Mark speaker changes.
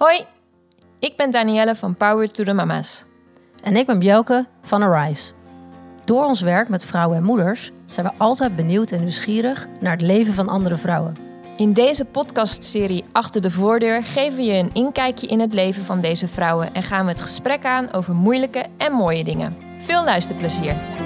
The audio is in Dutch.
Speaker 1: Hoi, ik ben Danielle van Power to the Mama's.
Speaker 2: En ik ben Bjelke van Arise. Door ons werk met vrouwen en moeders zijn we altijd benieuwd en nieuwsgierig naar het leven van andere vrouwen.
Speaker 1: In deze podcastserie Achter de Voordeur geven we je een inkijkje in het leven van deze vrouwen en gaan we het gesprek aan over moeilijke en mooie dingen. Veel luisterplezier!